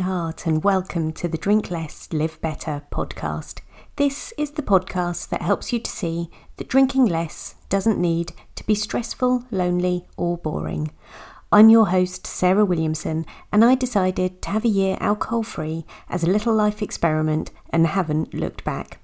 Hart, and welcome to the Drink Less, Live Better podcast. This is the podcast that helps you to see that drinking less doesn't need to be stressful, lonely, or boring. I'm your host, Sarah Williamson, and I decided to have a year alcohol free as a little life experiment and haven't looked back.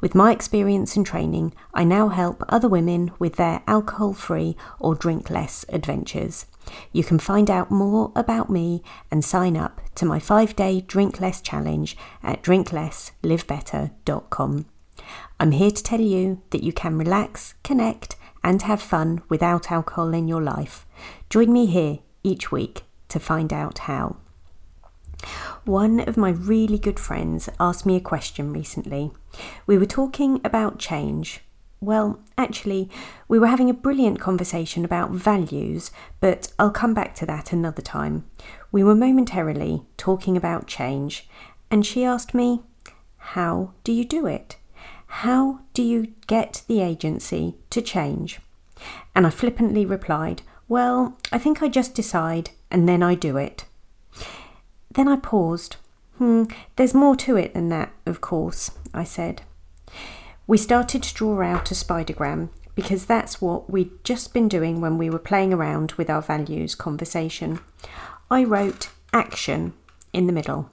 With my experience and training, I now help other women with their alcohol free or drink less adventures. You can find out more about me and sign up to my five day Drink Less challenge at drinklesslivebetter.com. I'm here to tell you that you can relax, connect, and have fun without alcohol in your life. Join me here each week to find out how. One of my really good friends asked me a question recently. We were talking about change. Well, actually, we were having a brilliant conversation about values, but I'll come back to that another time. We were momentarily talking about change, and she asked me, How do you do it? How do you get the agency to change? And I flippantly replied, Well, I think I just decide and then I do it. Then I paused. Hmm, there's more to it than that, of course, I said. We started to draw out a spidergram because that's what we'd just been doing when we were playing around with our values conversation. I wrote action in the middle.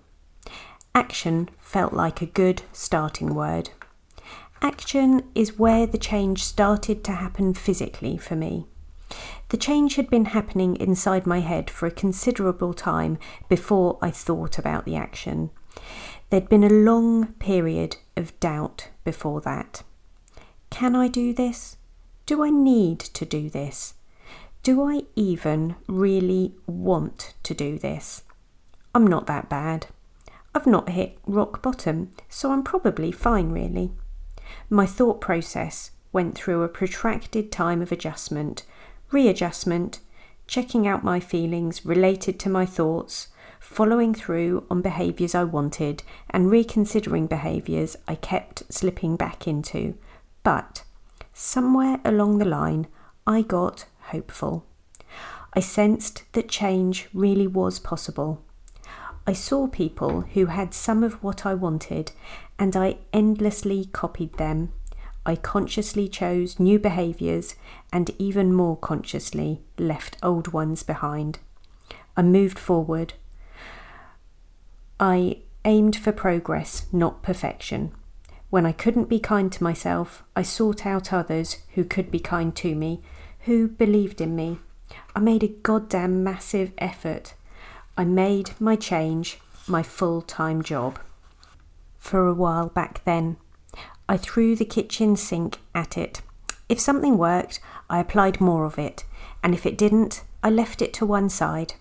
Action felt like a good starting word. Action is where the change started to happen physically for me. The change had been happening inside my head for a considerable time before I thought about the action. There'd been a long period of doubt before that. Can I do this? Do I need to do this? Do I even really want to do this? I'm not that bad. I've not hit rock bottom, so I'm probably fine, really. My thought process went through a protracted time of adjustment readjustment, checking out my feelings related to my thoughts, following through on behaviours I wanted, and reconsidering behaviours I kept slipping back into. But somewhere along the line, I got hopeful. I sensed that change really was possible. I saw people who had some of what I wanted, and I endlessly copied them I consciously chose new behaviours and even more consciously left old ones behind. I moved forward. I aimed for progress, not perfection. When I couldn't be kind to myself, I sought out others who could be kind to me, who believed in me. I made a goddamn massive effort. I made my change my full time job. For a while back then, I threw the kitchen sink at it. If something worked, I applied more of it, and if it didn't, I left it to one side.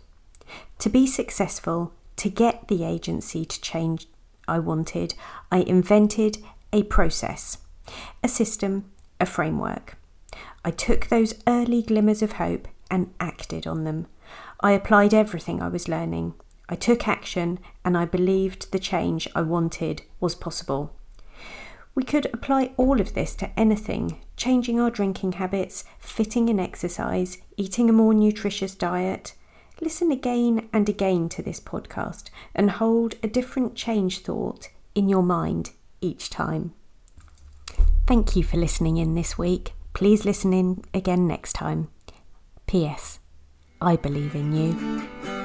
To be successful, to get the agency to change I wanted, I invented a process, a system, a framework. I took those early glimmers of hope and acted on them. I applied everything I was learning. I took action and I believed the change I wanted was possible. We could apply all of this to anything changing our drinking habits, fitting in exercise, eating a more nutritious diet. Listen again and again to this podcast and hold a different change thought in your mind each time. Thank you for listening in this week. Please listen in again next time. P.S. I believe in you.